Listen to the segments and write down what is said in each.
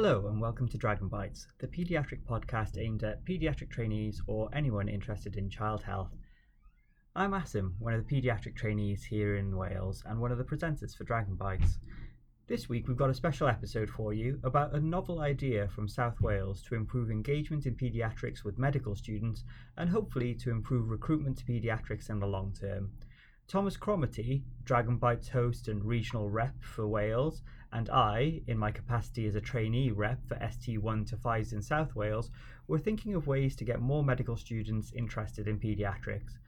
Hello, and welcome to Dragon Bites, the paediatric podcast aimed at paediatric trainees or anyone interested in child health. I'm Asim, one of the paediatric trainees here in Wales and one of the presenters for Dragon Bites. This week we've got a special episode for you about a novel idea from South Wales to improve engagement in paediatrics with medical students and hopefully to improve recruitment to paediatrics in the long term. Thomas Cromarty, Dragon Bites host and regional rep for Wales, and I, in my capacity as a trainee rep for ST1 to 5s in South Wales, were thinking of ways to get more medical students interested in paediatrics.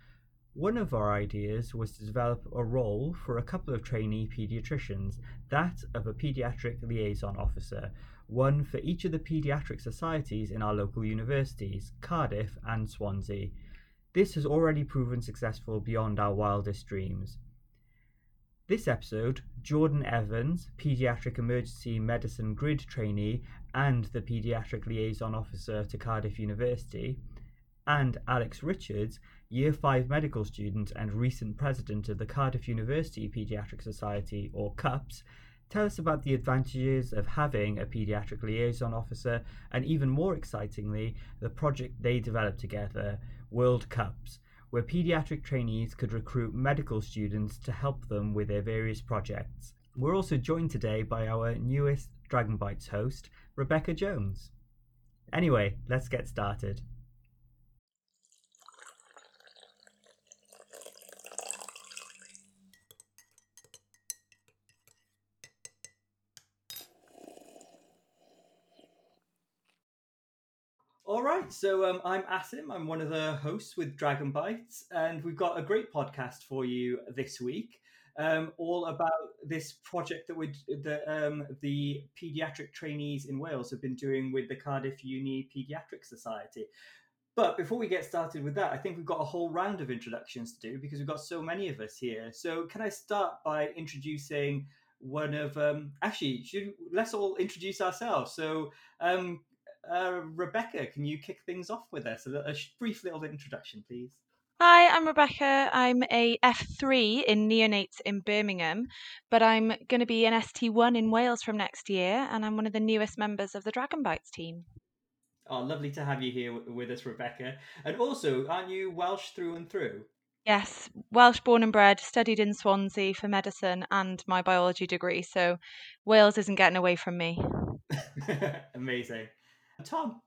One of our ideas was to develop a role for a couple of trainee paediatricians, that of a paediatric liaison officer, one for each of the paediatric societies in our local universities, Cardiff and Swansea. This has already proven successful beyond our wildest dreams. This episode, Jordan Evans, Paediatric Emergency Medicine Grid trainee and the Paediatric Liaison Officer to Cardiff University, and Alex Richards, Year 5 medical student and recent president of the Cardiff University Paediatric Society, or CUPS, tell us about the advantages of having a paediatric liaison officer and, even more excitingly, the project they developed together, World Cups, where paediatric trainees could recruit medical students to help them with their various projects. We're also joined today by our newest Dragon Bites host, Rebecca Jones. Anyway, let's get started. All right, so um, I'm Asim. I'm one of the hosts with Dragon Bites, and we've got a great podcast for you this week, um, all about this project that we that um, the paediatric trainees in Wales have been doing with the Cardiff Uni Paediatric Society. But before we get started with that, I think we've got a whole round of introductions to do because we've got so many of us here. So can I start by introducing one of um, actually should, let's all introduce ourselves. So um, uh, Rebecca, can you kick things off with us? A, a brief little introduction, please. Hi, I'm Rebecca. I'm a F3 in neonates in Birmingham, but I'm going to be an ST1 in Wales from next year, and I'm one of the newest members of the Dragon Bites team. Oh, lovely to have you here with us, Rebecca. And also, aren't you Welsh through and through? Yes, Welsh born and bred, studied in Swansea for medicine and my biology degree, so Wales isn't getting away from me. Amazing. Tom.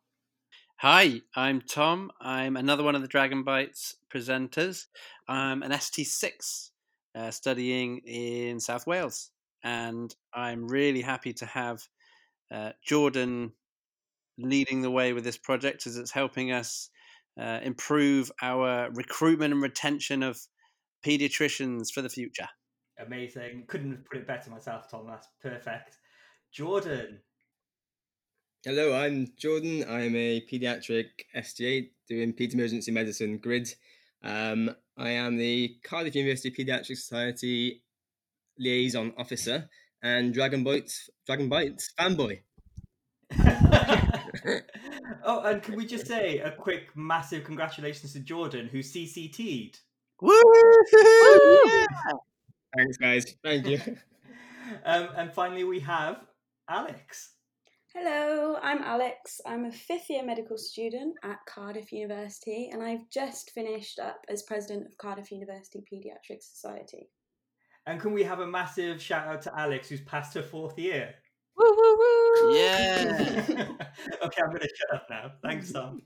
Hi, I'm Tom. I'm another one of the Dragon Bites presenters. I'm an ST6 uh, studying in South Wales, and I'm really happy to have uh, Jordan leading the way with this project as it's helping us uh, improve our recruitment and retention of pediatricians for the future. Amazing. Couldn't have put it better myself, Tom. That's perfect. Jordan, Hello, I'm Jordan. I'm a paediatric ST8 doing Peds Emergency Medicine Grid. Um, I am the Cardiff University Paediatric Society liaison officer and Dragon Bites Dragon Bites fanboy. oh, and can we just say a quick, massive congratulations to Jordan, who CCT'd. Woo! Yeah. Thanks, guys. Thank you. um, and finally, we have Alex. Hello, I'm Alex. I'm a fifth year medical student at Cardiff University, and I've just finished up as president of Cardiff University Paediatric Society. And can we have a massive shout out to Alex, who's passed her fourth year? Woo woo woo! Yeah. okay, I'm going to shut up now. Thanks, Tom.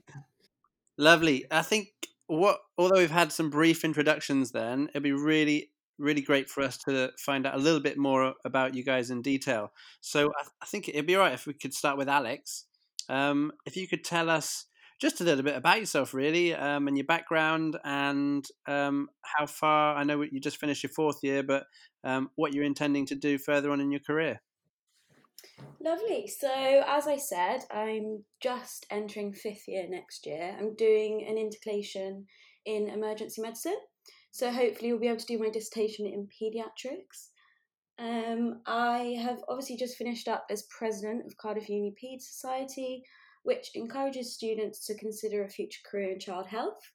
Lovely. I think what, although we've had some brief introductions, then it'd be really really great for us to find out a little bit more about you guys in detail. So I, I think it'd be all right if we could start with Alex. Um, if you could tell us just a little bit about yourself, really, um, and your background, and um, how far. I know you just finished your fourth year, but um, what you're intending to do further on in your career. Lovely. So, as I said, I'm just entering fifth year next year. I'm doing an intercalation in emergency medicine. So hopefully we'll be able to do my dissertation in paediatrics. Um, I have obviously just finished up as president of Cardiff Uni Ped Society, which encourages students to consider a future career in child health.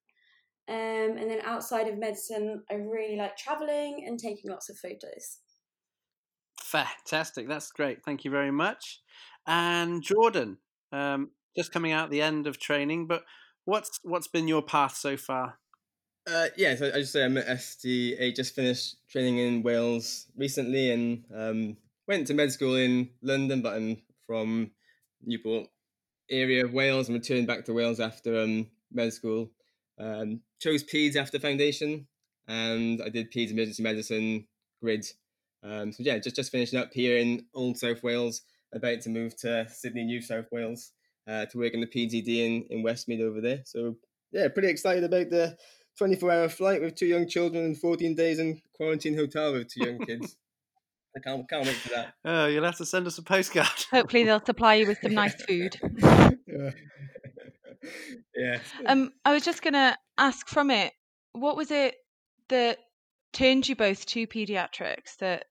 Um, and then outside of medicine, I really like traveling and taking lots of photos. Fantastic. That's great. Thank you very much. And Jordan, um, just coming out the end of training, but what's what's been your path so far? Uh, yeah, so I just say I'm at ST8, just finished training in Wales recently and um, went to med school in London, but I'm from Newport area of Wales and returned back to Wales after um, med school. Um, chose PEDS after foundation and I did PEDS emergency medicine grid. Um, so yeah, just, just finishing up here in Old South Wales, about to move to Sydney, New South Wales uh, to work in the PGD in, in Westmead over there. So yeah, pretty excited about the 24 hour flight with two young children and 14 days in quarantine hotel with two young kids. I can't, can't wait for that. Oh, you'll have to send us a postcard. Hopefully, they'll supply you with some nice food. yeah. yeah. Um, I was just gonna ask from it, what was it that turned you both to pediatrics that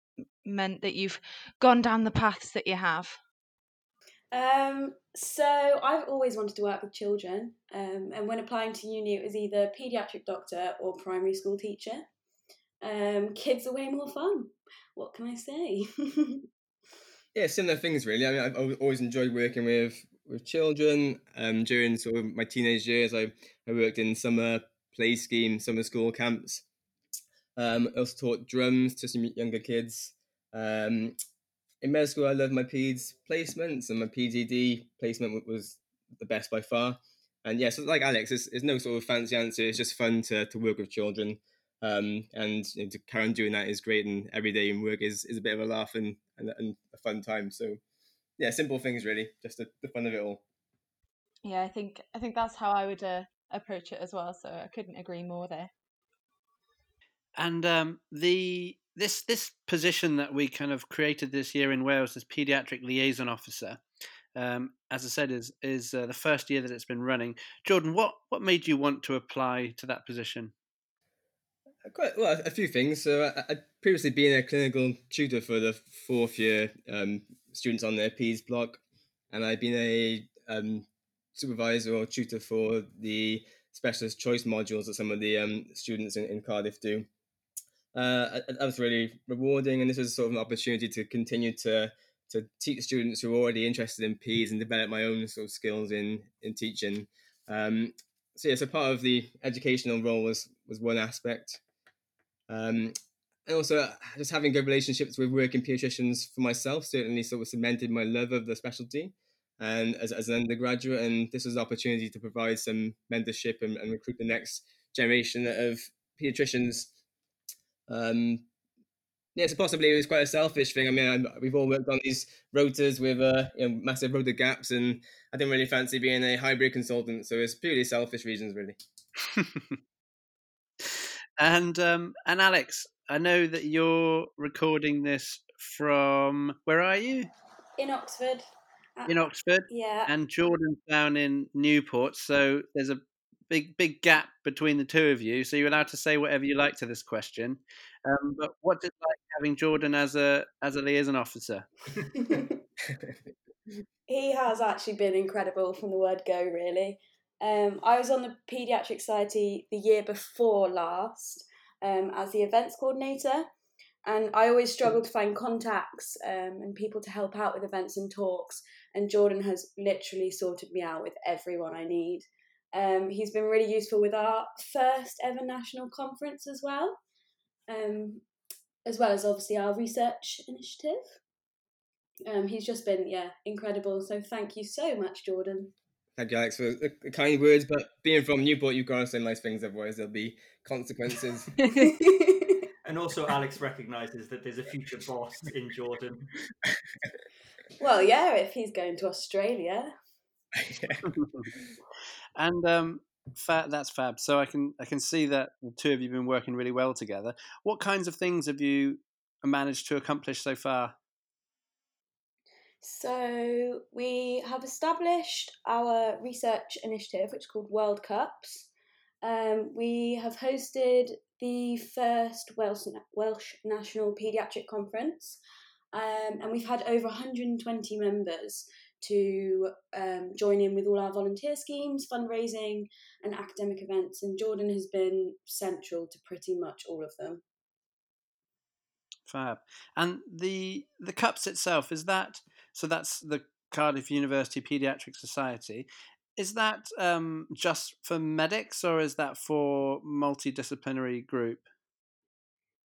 meant that you've gone down the paths that you have? Um, so I've always wanted to work with children, um, and when applying to uni, it was either paediatric doctor or primary school teacher. Um, kids are way more fun. What can I say? yeah, similar things really. I mean, I've always enjoyed working with with children. Um, during sort of my teenage years, I I worked in summer play scheme, summer school camps. Um, I also taught drums to some younger kids. Um, in med school, I loved my PEDS placements, and my PGD placement was the best by far. And yes, yeah, so like Alex, it's, it's, no sort of fancy answer. It's just fun to, to work with children. Um, and you know, to carry on doing that is great. And every day in work is, is a bit of a laugh and, and, and a fun time. So, yeah, simple things really, just the, the fun of it all. Yeah, I think I think that's how I would uh, approach it as well. So I couldn't agree more there. And um, the this this position that we kind of created this year in Wales as paediatric liaison officer, um, as I said, is is uh, the first year that it's been running. Jordan, what what made you want to apply to that position? Uh, quite well, a few things. So I, would previously been a clinical tutor for the fourth year um, students on their PEDS block, and I'd been a um, supervisor or tutor for the specialist choice modules that some of the um, students in, in Cardiff do uh, that was really rewarding, and this was sort of an opportunity to continue to to teach students who are already interested in PEDS and develop my own sort of skills in in teaching. Um, so yeah, so part of the educational role was was one aspect, um, and also just having good relationships with working pediatricians for myself certainly sort of cemented my love of the specialty. And as, as an undergraduate, and this was an opportunity to provide some mentorship and, and recruit the next generation of pediatricians um, yeah, so possibly it was quite a selfish thing. I mean, I'm, we've all worked on these rotas with uh, you know, massive rota gaps, and I didn't really fancy being a hybrid consultant. So it's purely selfish reasons, really. and um, and Alex, I know that you're recording this from where are you? In Oxford. In Oxford. Yeah. And Jordan's down in Newport, so there's a big big gap between the two of you, so you're allowed to say whatever you like to this question. Um, but what's it like having Jordan as a as a liaison officer? he has actually been incredible from the word go. Really, um, I was on the Paediatric Society the year before last um, as the events coordinator, and I always struggled to find contacts um, and people to help out with events and talks. And Jordan has literally sorted me out with everyone I need. Um, he's been really useful with our first ever national conference as well, um, as well as obviously our research initiative. Um, he's just been, yeah, incredible. So thank you so much, Jordan. Thank you, Alex, for the kind words. But being from Newport, you've got to say nice things, otherwise there'll be consequences. and also, Alex recognises that there's a future boss in Jordan. Well, yeah, if he's going to Australia. And um, that's fab. So I can I can see that the two of you have been working really well together. What kinds of things have you managed to accomplish so far? So we have established our research initiative, which is called World Cups. Um, we have hosted the first Welsh, Welsh National Paediatric Conference, um, and we've had over 120 members to um, join in with all our volunteer schemes, fundraising, and academic events. And Jordan has been central to pretty much all of them. Fab. And the the cups itself is that so that's the Cardiff University Paediatric Society. Is that um, just for medics or is that for multidisciplinary group?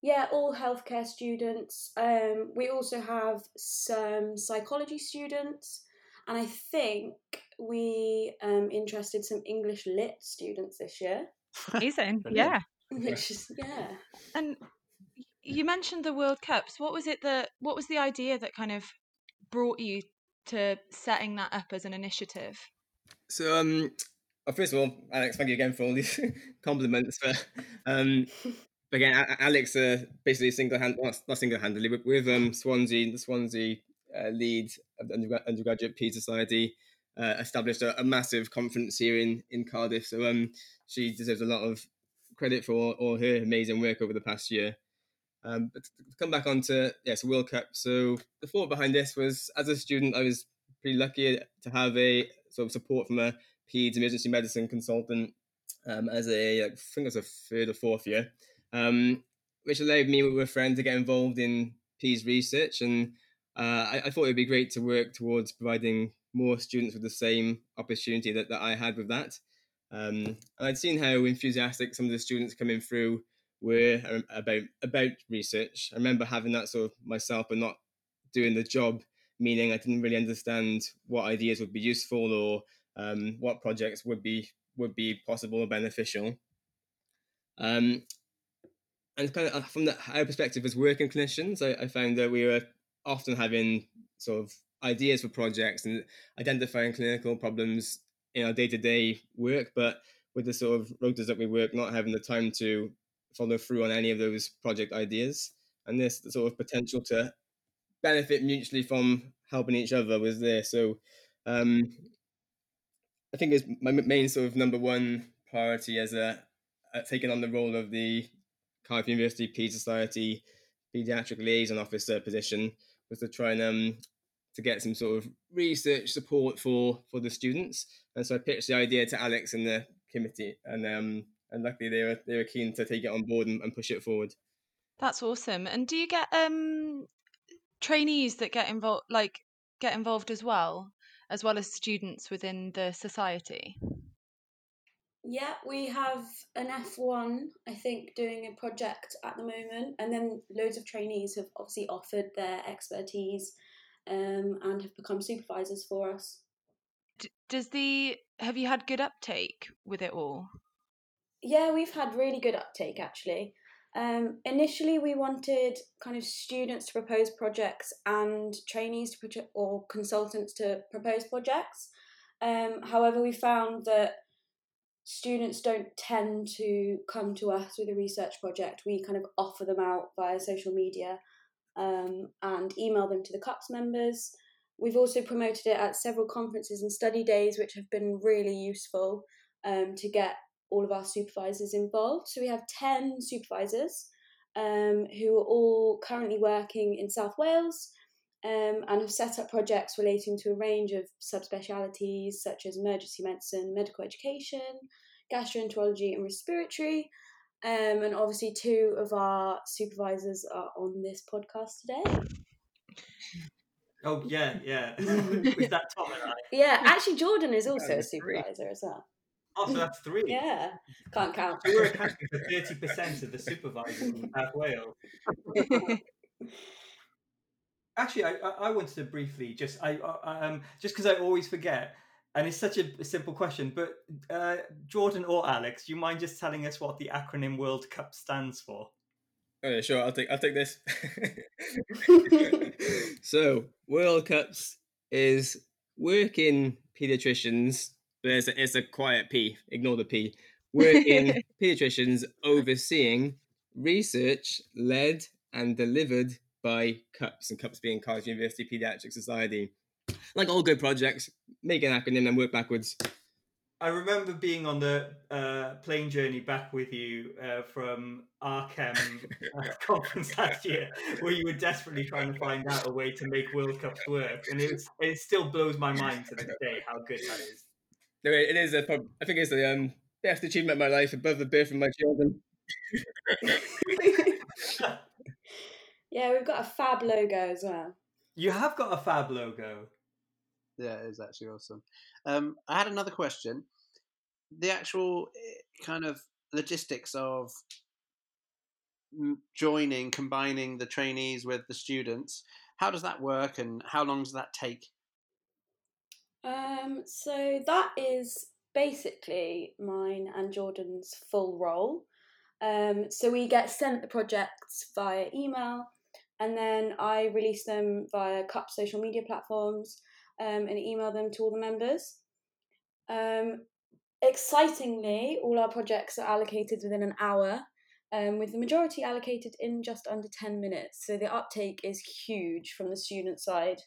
Yeah, all healthcare students. Um, we also have some psychology students, and I think we um, interested some English lit students this year. Amazing. Yeah. Which is yeah. And you mentioned the World Cups. What was it that what was the idea that kind of brought you to setting that up as an initiative? So, um, first of all, Alex, thank you again for all these compliments. But um, but again, Alex, uh, basically single hand, not single handedly, with, with um, Swansea, the Swansea uh, lead the undergra- undergraduate Peds Society, uh, established a, a massive conference here in in Cardiff. So um, she deserves a lot of credit for all, all her amazing work over the past year. Um, but to come back onto yes, World Cup. So the thought behind this was, as a student, I was pretty lucky to have a sort of support from a PEDS emergency medicine consultant um, as a I think it was a third or fourth year, um, which allowed me with a friend to get involved in PEDS research, and uh, I, I thought it'd be great to work towards providing more students with the same opportunity that, that I had with that. Um, and I'd seen how enthusiastic some of the students coming through were about about research. I remember having that sort of myself, but not doing the job, meaning I didn't really understand what ideas would be useful or um, what projects would be would be possible or beneficial. Um, and kind of from the, our perspective as working clinicians, I, I found that we were often having sort of ideas for projects and identifying clinical problems in our day-to-day work, but with the sort of rotas that we work, not having the time to follow through on any of those project ideas. And this sort of potential to benefit mutually from helping each other was there. So um, I think it's my main sort of number one priority as a, a taking on the role of the Cardiff University Peds Society pediatric liaison officer position was to try and um, to get some sort of research support for for the students. And so I pitched the idea to Alex and the committee, and um, and luckily they were they were keen to take it on board and, and push it forward. That's awesome. And do you get um trainees that get involved like get involved as well, as well as students within the society? Yeah, we have an F1, I think, doing a project at the moment, and then loads of trainees have obviously offered their expertise um, and have become supervisors for us. Does the have you had good uptake with it all? Yeah, we've had really good uptake actually. Um, initially, we wanted kind of students to propose projects and trainees to proje- or consultants to propose projects. Um, however, we found that students don't tend to come to us with a research project. We kind of offer them out via social media um, and email them to the CUPS members. We've also promoted it at several conferences and study days, which have been really useful um, to get all of our supervisors involved. So we have 10 supervisors um, who are all currently working in South Wales um, and have set up projects relating to a range of subspecialities such as emergency medicine, medical education, gastroenterology, and respiratory. Um, and obviously, two of our supervisors are on this podcast today. Oh yeah, yeah. Is that Tom and I? Yeah, actually, Jordan is also a supervisor as well. Oh, so that's three. Yeah, can't count. So we're accounting for thirty percent of the supervisors in South Wales. Actually, I, I wanted to briefly just I, I um just because I always forget, and it's such a simple question. But uh, Jordan or Alex, do you mind just telling us what the acronym World Cup stands for? Oh yeah, sure. I'll take I'll take this. so World Cups is working pediatricians, it's a, it's a quiet P. Ignore the P. Working pediatricians overseeing research led and delivered by CUPS, and CUPS being Cardiff University Pediatric Society. Like all good projects, make an acronym and work backwards. I remember being on the uh, plane journey back with you uh, from Archem uh, conference last year, where you were desperately trying to find out a way to make World Cups work, and it's, it still blows my mind to this day how good that is. No, it is a. I think it's the um, best achievement of my life, above the birth of my children. yeah, we've got a fab logo as well. You have got a fab logo. Yeah, it is actually awesome. Um, I had another question. The actual eh, kind of logistics of joining, combining the trainees with the students, how does that work and how long does that take? Um, so that is basically mine and Jordan's full role. Um, so we get sent the projects via email and then I release them via CUP social media platforms um, and email them to all the members. Um, excitingly, all our projects are allocated within an hour, um, with the majority allocated in just under 10 minutes. So the uptake is huge from the student side,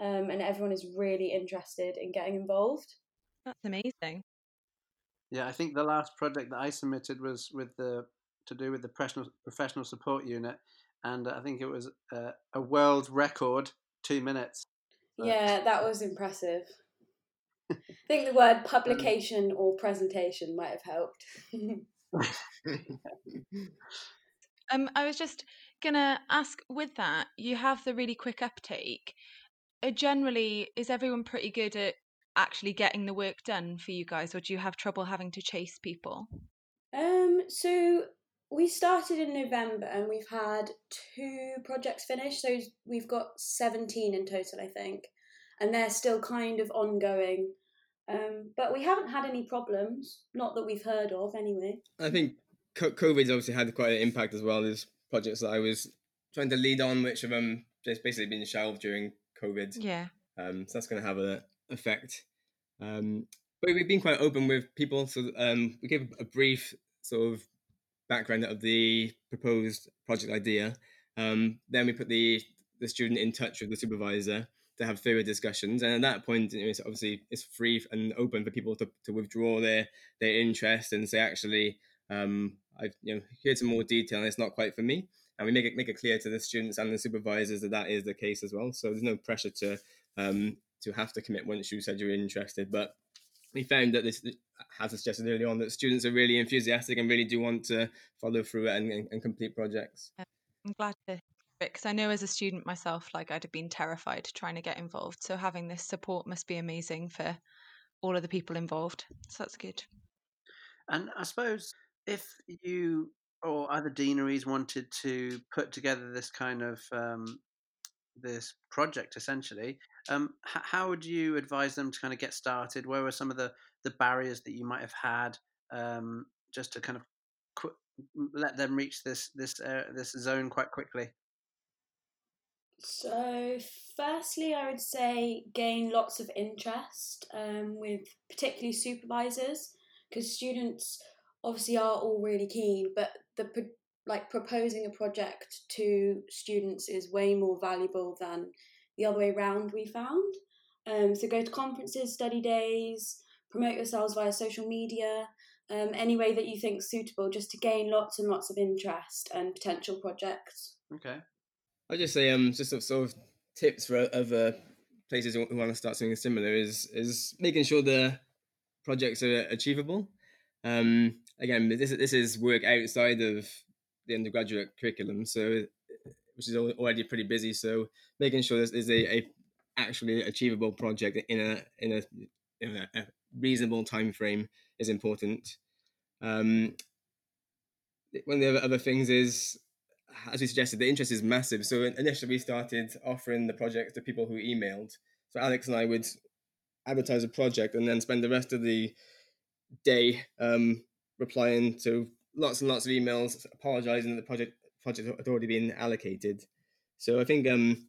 um, and everyone is really interested in getting involved. That's amazing. Yeah, I think the last project that I submitted was with the to do with the professional professional support unit, and I think it was uh, a world record two minutes. Yeah, that was impressive. I think the word publication or presentation might have helped. um, I was just gonna ask with that, you have the really quick uptake. Uh, generally, is everyone pretty good at actually getting the work done for you guys, or do you have trouble having to chase people? Um, so we started in November and we've had two projects finished. So we've got 17 in total, I think. And they're still kind of ongoing. Um, but we haven't had any problems, not that we've heard of anyway. I think COVID's obviously had quite an impact as well. There's projects that I was trying to lead on, which have um, just basically been shelved during COVID. Yeah. Um, so that's going to have an effect. Um, but we've been quite open with people. So um, we gave a brief sort of background of the proposed project idea. Um, then we put the the student in touch with the supervisor to have further discussions. And at that point, it's obviously it's free and open for people to, to withdraw their their interest and say, actually, um, I've you know here's some more detail, and it's not quite for me. And we make it make it clear to the students and the supervisors that that is the case as well. So there's no pressure to um, to have to commit once you said you're interested. But we found that this, as I suggested early on, that students are really enthusiastic and really do want to follow through and, and, and complete projects. I'm glad to because I know as a student myself, like I'd have been terrified trying to get involved. So having this support must be amazing for all of the people involved. So that's good. And I suppose if you or other deaneries wanted to put together this kind of um, this project essentially um, h- how would you advise them to kind of get started? Where were some of the the barriers that you might have had um, just to kind of qu- let them reach this this uh, this zone quite quickly? So firstly i would say gain lots of interest um, with particularly supervisors because students obviously are all really keen but the like proposing a project to students is way more valuable than the other way around we found. Um, so go to conferences study days promote yourselves via social media um, any way that you think suitable just to gain lots and lots of interest and potential projects. Okay. I just say um just sort of tips for other places who want to start something similar is is making sure the projects are achievable. Um again this, this is work outside of the undergraduate curriculum, so which is already pretty busy. So making sure this is a, a actually achievable project in a in a, in a, reasonable time frame is important. Um, one of the other, other things is, as we suggested, the interest is massive. So initially we started offering the project to people who emailed. So Alex and I would advertise a project and then spend the rest of the day um, replying to lots and lots of emails apologizing that the project project had already been allocated. So I think um,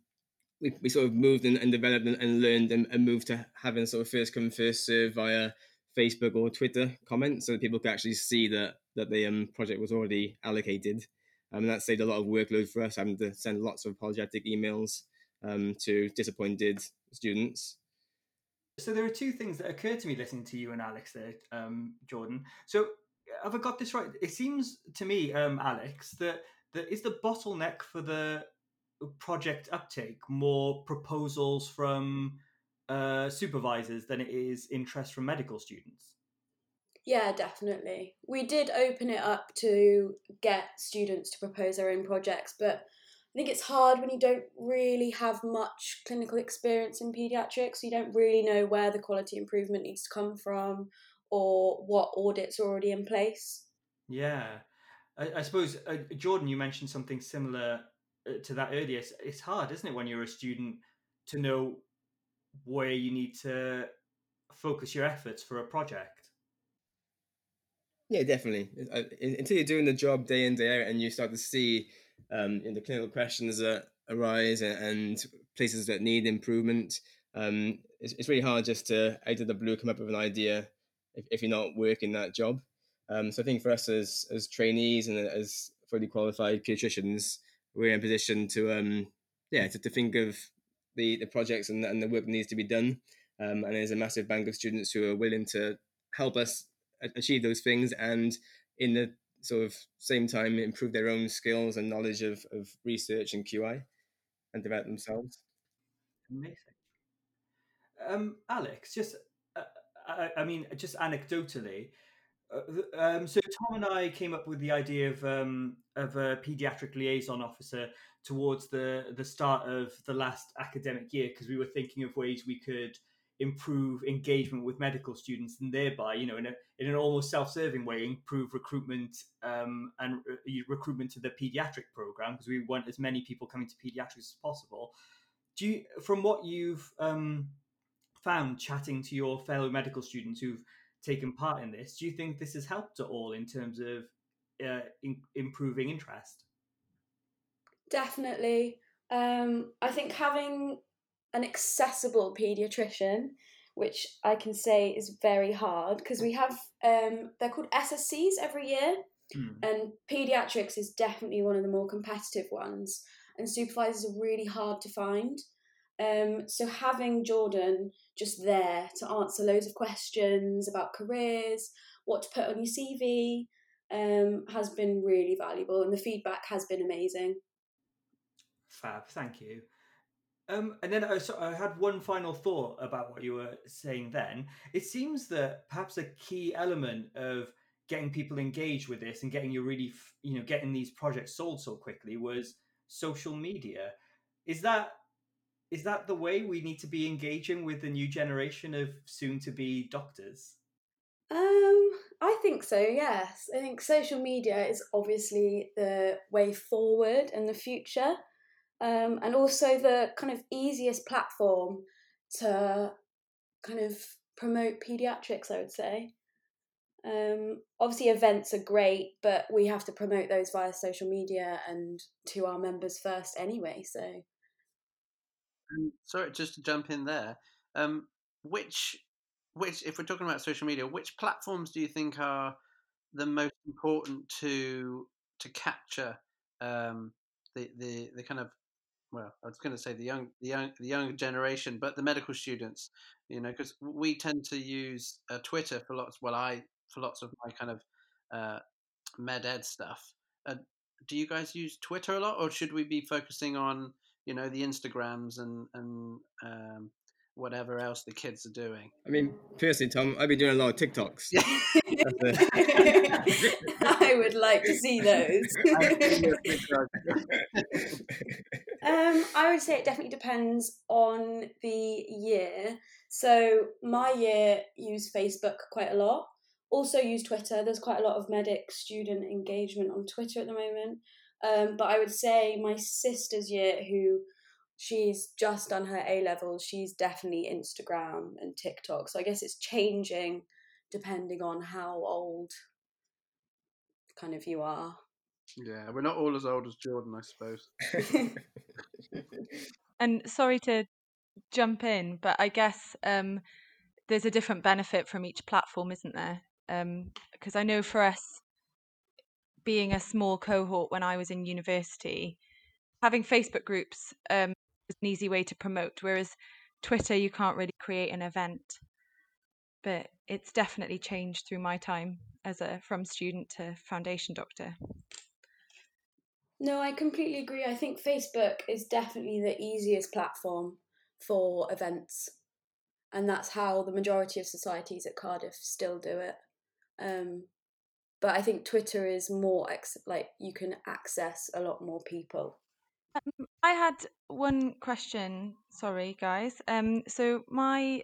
we, we sort of moved and, and developed and, and learned and, and, moved to having sort of first come first serve via Facebook or Twitter comments, so that people could actually see that that the um, project was already allocated. Um, and that saved a lot of workload for us, having to send lots of apologetic emails um, to disappointed students. So there are two things that occurred to me listening to you and Alex there, um, Jordan. So have I got this right? It seems to me, um, Alex, that that is the bottleneck for the project uptake more proposals from uh, supervisors than it is interest from medical students. Yeah, definitely. We did open it up to get students to propose their own projects, but I think it's hard when you don't really have much clinical experience in paediatrics. You don't really know where the quality improvement needs to come from or what audits are already in place. Yeah, I, I suppose uh, Jordan, you mentioned something similar uh, to that earlier. It's, it's hard, isn't it, when you're a student to know where you need to focus your efforts for a project. Yeah, definitely. Until you're doing the job day in day out, and you start to see um, the clinical questions that arise and places that need improvement, um, it's, it's, really hard just to out of the blue come up with an idea if, if you're not working that job. Um, so I think for us as as trainees and as fully qualified pediatricians, we're in a position to um, yeah to, to think of the the projects and, and the work that needs to be done. Um, and there's a massive bank of students who are willing to help us achieve those things and in the sort of same time improve their own skills and knowledge of, of research and QI and develop themselves. Amazing. Um, Alex, just uh, I, I, mean, just anecdotally, um, so Tom and I came up with the idea of um, of a pediatric liaison officer towards the the start of the last academic year because we were thinking of ways we could improve engagement with medical students and thereby, you know, in, a, in an almost self-serving way, improve recruitment um, and re- recruitment to the pediatric program because we want as many people coming to pediatrics as possible. Do you, from what you've um, found chatting to your fellow medical students who've taken part in this, do you think this has helped at all in terms of uh, in, improving interest? Definitely. Um, I think having an accessible pediatrician, which I can say is very hard because we have um, they're called SSCs every year, mm. and pediatrics is definitely one of the more competitive ones, and supervisors are really hard to find. Um, so having Jordan just there to answer loads of questions about careers, what to put on your CV, um, has been really valuable, and the feedback has been amazing. Fab, thank you. Um, and then I, so I had one final thought about what you were saying then. It seems that perhaps a key element of getting people engaged with this and getting you really, you know, getting these projects sold so quickly was social media. Is that is that the way we need to be engaging with the new generation of soon to be doctors? Um, I think so. Yes, I think social media is obviously the way forward and the future um, and also the kind of easiest platform to kind of promote pediatrics, I would say. Um, obviously, events are great, but we have to promote those via social media and to our members first anyway. So, sorry, just to jump in there, um, which which if we're talking about social media, which platforms do you think are the most important to to capture um, the the the kind of well, I was going to say the young, the young, the younger generation, but the medical students, you know, because we tend to use uh, Twitter for lots. Well, I for lots of my kind of uh, med ed stuff. Uh, do you guys use Twitter a lot, or should we be focusing on, you know, the Instagrams and and um, whatever else the kids are doing. I mean, personally, Tom, I've been doing a lot of TikToks. I would like to see those. um, I would say it definitely depends on the year. So my year used Facebook quite a lot. Also use Twitter. There's quite a lot of medic student engagement on Twitter at the moment. Um, but I would say my sister's year, who she's just done her A levels, she's definitely Instagram and TikTok. So I guess it's changing depending on how old kind of you are. Yeah, we're not all as old as Jordan, I suppose. and sorry to jump in, but I guess um, there's a different benefit from each platform, isn't there? Because um, I know for us, being a small cohort when I was in university, having Facebook groups um, an easy way to promote. Whereas Twitter, you can't really create an event. But it's definitely changed through my time as a from student to foundation doctor. No, I completely agree. I think Facebook is definitely the easiest platform for events, and that's how the majority of societies at Cardiff still do it. Um, but I think Twitter is more ex- like you can access a lot more people Um, I had one question. Sorry, guys. Um, so my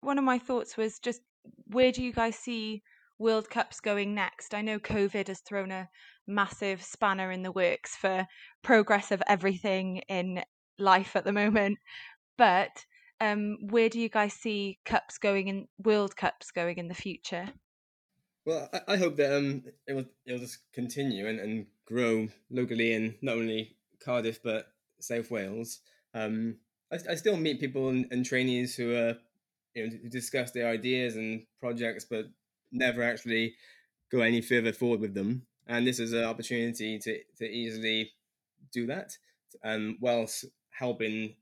one of my thoughts was just where do you guys see World Cups going next? I know COVID has thrown a massive spanner in the works for progress of everything in life at the moment, but um, where do you guys see cups going in World Cups going in the future? Well, I, I hope that um it will it'll just continue and, and grow locally in not only Cardiff but South Wales. Um, I, I still meet people and, and trainees who are you know discuss their ideas and projects, but never actually go any further forward with them. And this is an opportunity to to easily do that, um, whilst helping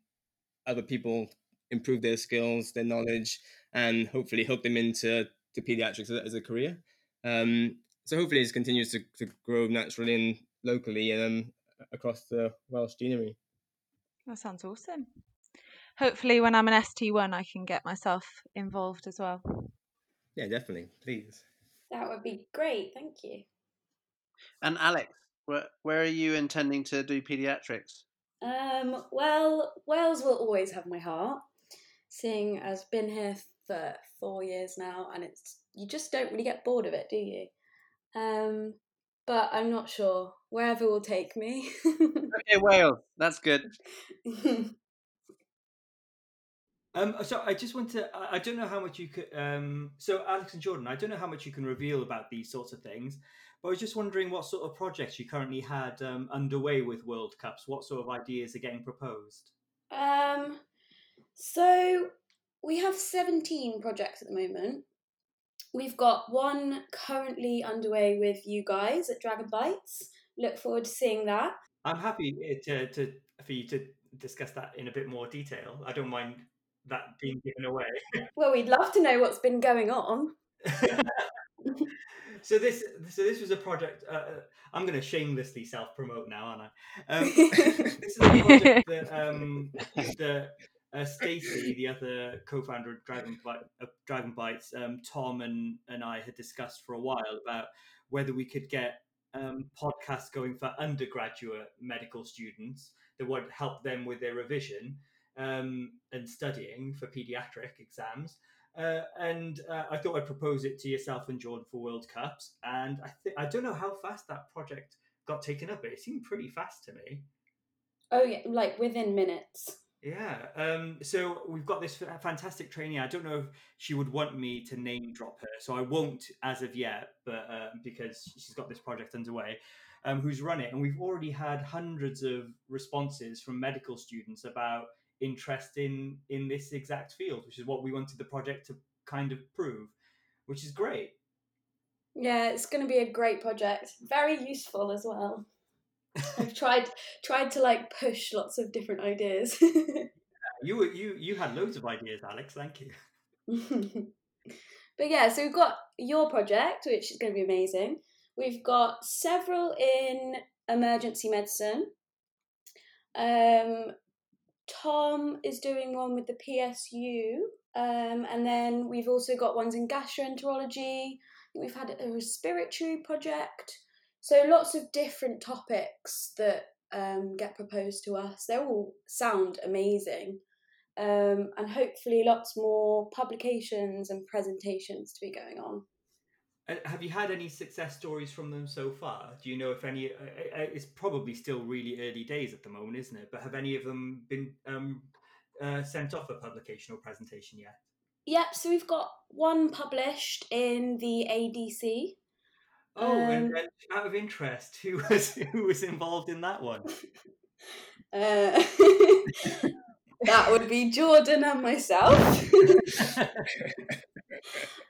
other people improve their skills, their knowledge, and hopefully hook them into to pediatrics as a career. Um, so hopefully it continues to, to grow naturally and locally and um, across the Welsh deanery. That sounds awesome. Hopefully, when I'm an ST1, I can get myself involved as well. Yeah, definitely. Please. That would be great. Thank you. And Alex, where, where are you intending to do pediatrics? Um, well, Wales will always have my heart, seeing as I've been here for four years now, and it's you just don't really get bored of it, do you? Um, but I'm not sure. Wherever will take me. okay, Wales. That's good. Um, so I just want to. I don't know how much you could. Um, so Alex and Jordan, I don't know how much you can reveal about these sorts of things, but I was just wondering what sort of projects you currently had um, underway with World Cups. What sort of ideas are getting proposed? Um, so we have 17 projects at the moment. We've got one currently underway with you guys at Dragon Bites. Look forward to seeing that. I'm happy eh, to, to for you to discuss that in a bit more detail. I don't mind that being given away. well, we'd love to know what's been going on. so this so this was a project. Uh, I'm going to shamelessly self promote now, aren't I? Um, this is a project that um, the uh, Stacey, the other co-founder of Dragon, uh, Dragon Bites, um, Tom and, and I had discussed for a while about whether we could get um, podcasts going for undergraduate medical students that would help them with their revision um, and studying for pediatric exams. Uh, and uh, I thought I'd propose it to yourself and Jordan for World Cups. And I think I don't know how fast that project got taken up, but it seemed pretty fast to me. Oh yeah, like within minutes. Yeah. Um, so we've got this fantastic trainee. I don't know if she would want me to name drop her, so I won't as of yet, but uh, because she's got this project underway, um, who's run it, and we've already had hundreds of responses from medical students about interest in in this exact field, which is what we wanted the project to kind of prove, which is great. Yeah, it's going to be a great project. Very useful as well. I've tried tried to like push lots of different ideas. you were you you had loads of ideas, Alex. Thank you. but yeah, so we've got your project, which is going to be amazing. We've got several in emergency medicine. Um, Tom is doing one with the PSU, um, and then we've also got ones in gastroenterology. We've had a respiratory project. So lots of different topics that um, get proposed to us. They all sound amazing. Um, and hopefully lots more publications and presentations to be going on. Uh, have you had any success stories from them so far? Do you know if any? Uh, uh, it's probably still really early days at the moment, isn't it? But have any of them been um, uh, sent off a publication or presentation yet? Yep. So we've got one published in the ADC, Oh, um, and, and, out of interest, who was who was involved in that one? Uh, that would be Jordan and myself.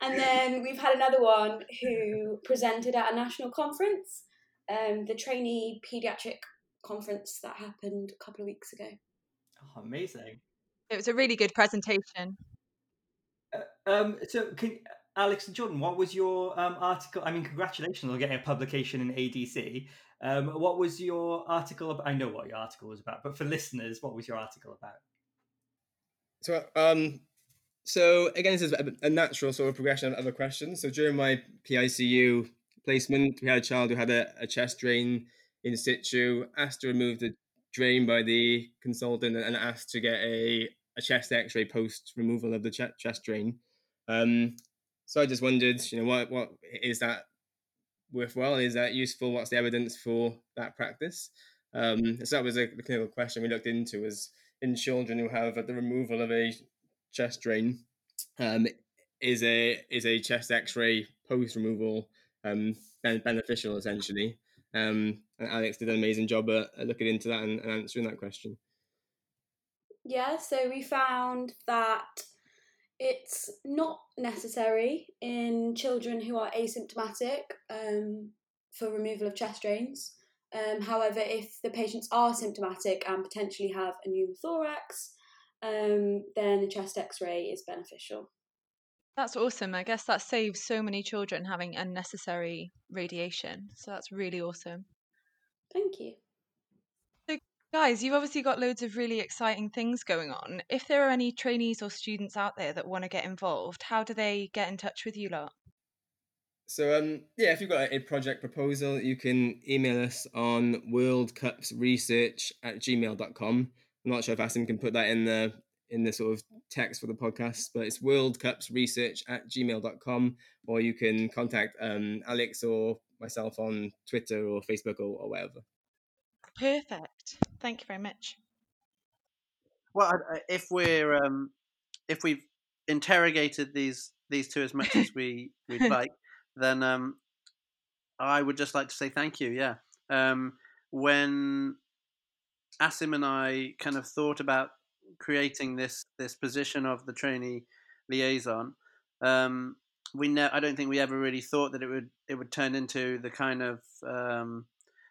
and then we've had another one who presented at a national conference, um, the trainee pediatric conference that happened a couple of weeks ago. Oh, amazing! It was a really good presentation. Uh, um, so, can Alex and Jordan, what was your um, article? I mean, congratulations on getting a publication in ADC. Um, what was your article about? I know what your article was about, but for listeners, what was your article about? So, um, so again, this is a, natural sort of progression of other questions. So during my PICU placement, we had a child who had a, a chest drain in situ, asked to remove the drain by the consultant and asked to get a, a chest X-ray post removal of the ch- chest drain. Um, so I just wondered, you know, what what is that worthwhile? Is that useful? What's the evidence for that practice? Um, so that was a, a clinical question we looked into was in children who have the removal of a chest drain. Um, is a is a chest X-ray post removal um, beneficial essentially? Um, and Alex did an amazing job at, at looking into that and, and answering that question. Yeah, so we found that it's not necessary in children who are asymptomatic um, for removal of chest drains. Um, however, if the patients are symptomatic and potentially have a pneumothorax, um, then a chest x ray is beneficial. That's awesome. I guess that saves so many children having unnecessary radiation. So that's really awesome. Thank you. Guys, you've obviously got loads of really exciting things going on. If there are any trainees or students out there that want to get involved, how do they get in touch with you lot? So um yeah, if you've got a project proposal, you can email us on worldcupsresearch at gmail.com. I'm not sure if Asim can put that in the in the sort of text for the podcast, but it's worldcupsresearch at gmail.com, or you can contact um, Alex or myself on Twitter or Facebook or, or whatever. Perfect. Thank you very much. Well, if we're um, if we've interrogated these these two as much as we we'd like, then um, I would just like to say thank you. Yeah, um, when Asim and I kind of thought about creating this this position of the trainee liaison, um, we ne- I don't think we ever really thought that it would it would turn into the kind of um,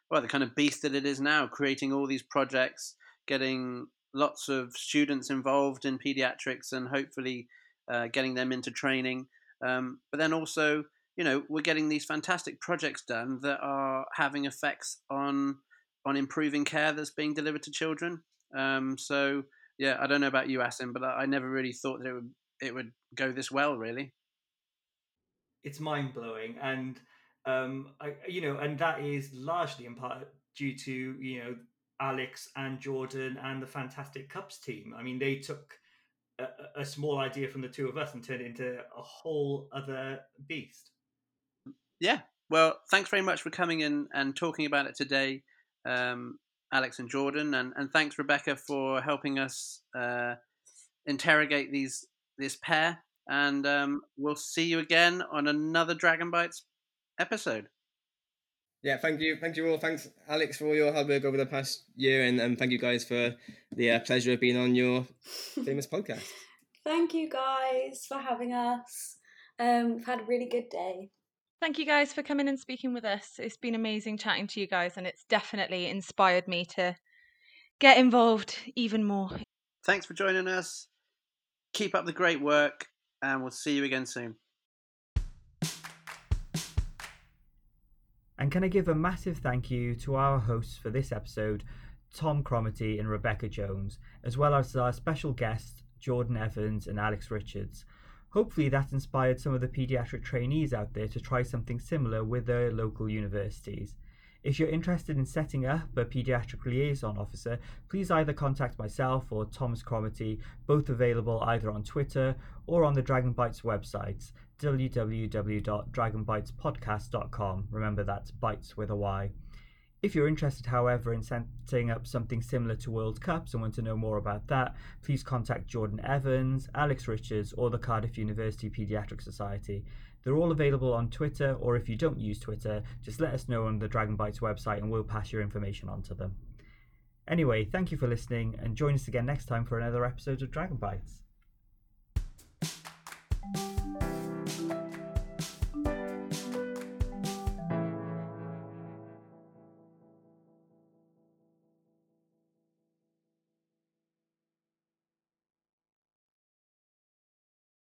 well the kind of beast that it is now, creating all these projects, getting lots of students involved in pediatrics, and hopefully uh, getting them into training. Um, but then also, you know, we're getting these fantastic projects done that are having effects on on improving care that's being delivered to children. Um, so yeah, I don't know about you, Asim, but I never really thought that it would it would go this well. Really, it's mind blowing, and um, I, you know, and that is largely in part due to you know Alex and Jordan and the fantastic Cups team. I mean, they took a, a small idea from the two of us and turned it into a whole other beast. Yeah. Well, thanks very much for coming in and talking about it today. Um, Alex and Jordan, and, and thanks Rebecca for helping us uh, interrogate these this pair. And um, we'll see you again on another Dragon Bytes episode. Yeah, thank you, thank you all. Thanks, Alex, for all your hard work over the past year, and, and thank you guys for the uh, pleasure of being on your famous podcast. Thank you guys for having us. Um, we've had a really good day. Thank you guys for coming and speaking with us. It's been amazing chatting to you guys, and it's definitely inspired me to get involved even more. Thanks for joining us. Keep up the great work, and we'll see you again soon. And can I give a massive thank you to our hosts for this episode, Tom Cromarty and Rebecca Jones, as well as our special guests, Jordan Evans and Alex Richards. Hopefully, that inspired some of the paediatric trainees out there to try something similar with their local universities. If you're interested in setting up a paediatric liaison officer, please either contact myself or Thomas Cromarty, both available either on Twitter or on the Dragon Bytes website, www.dragonbytespodcast.com. Remember that's bites with a Y. If you're interested, however, in setting up something similar to World Cups and want to know more about that, please contact Jordan Evans, Alex Richards, or the Cardiff University Paediatric Society. They're all available on Twitter, or if you don't use Twitter, just let us know on the Dragon Bytes website and we'll pass your information on to them. Anyway, thank you for listening and join us again next time for another episode of Dragon Bytes.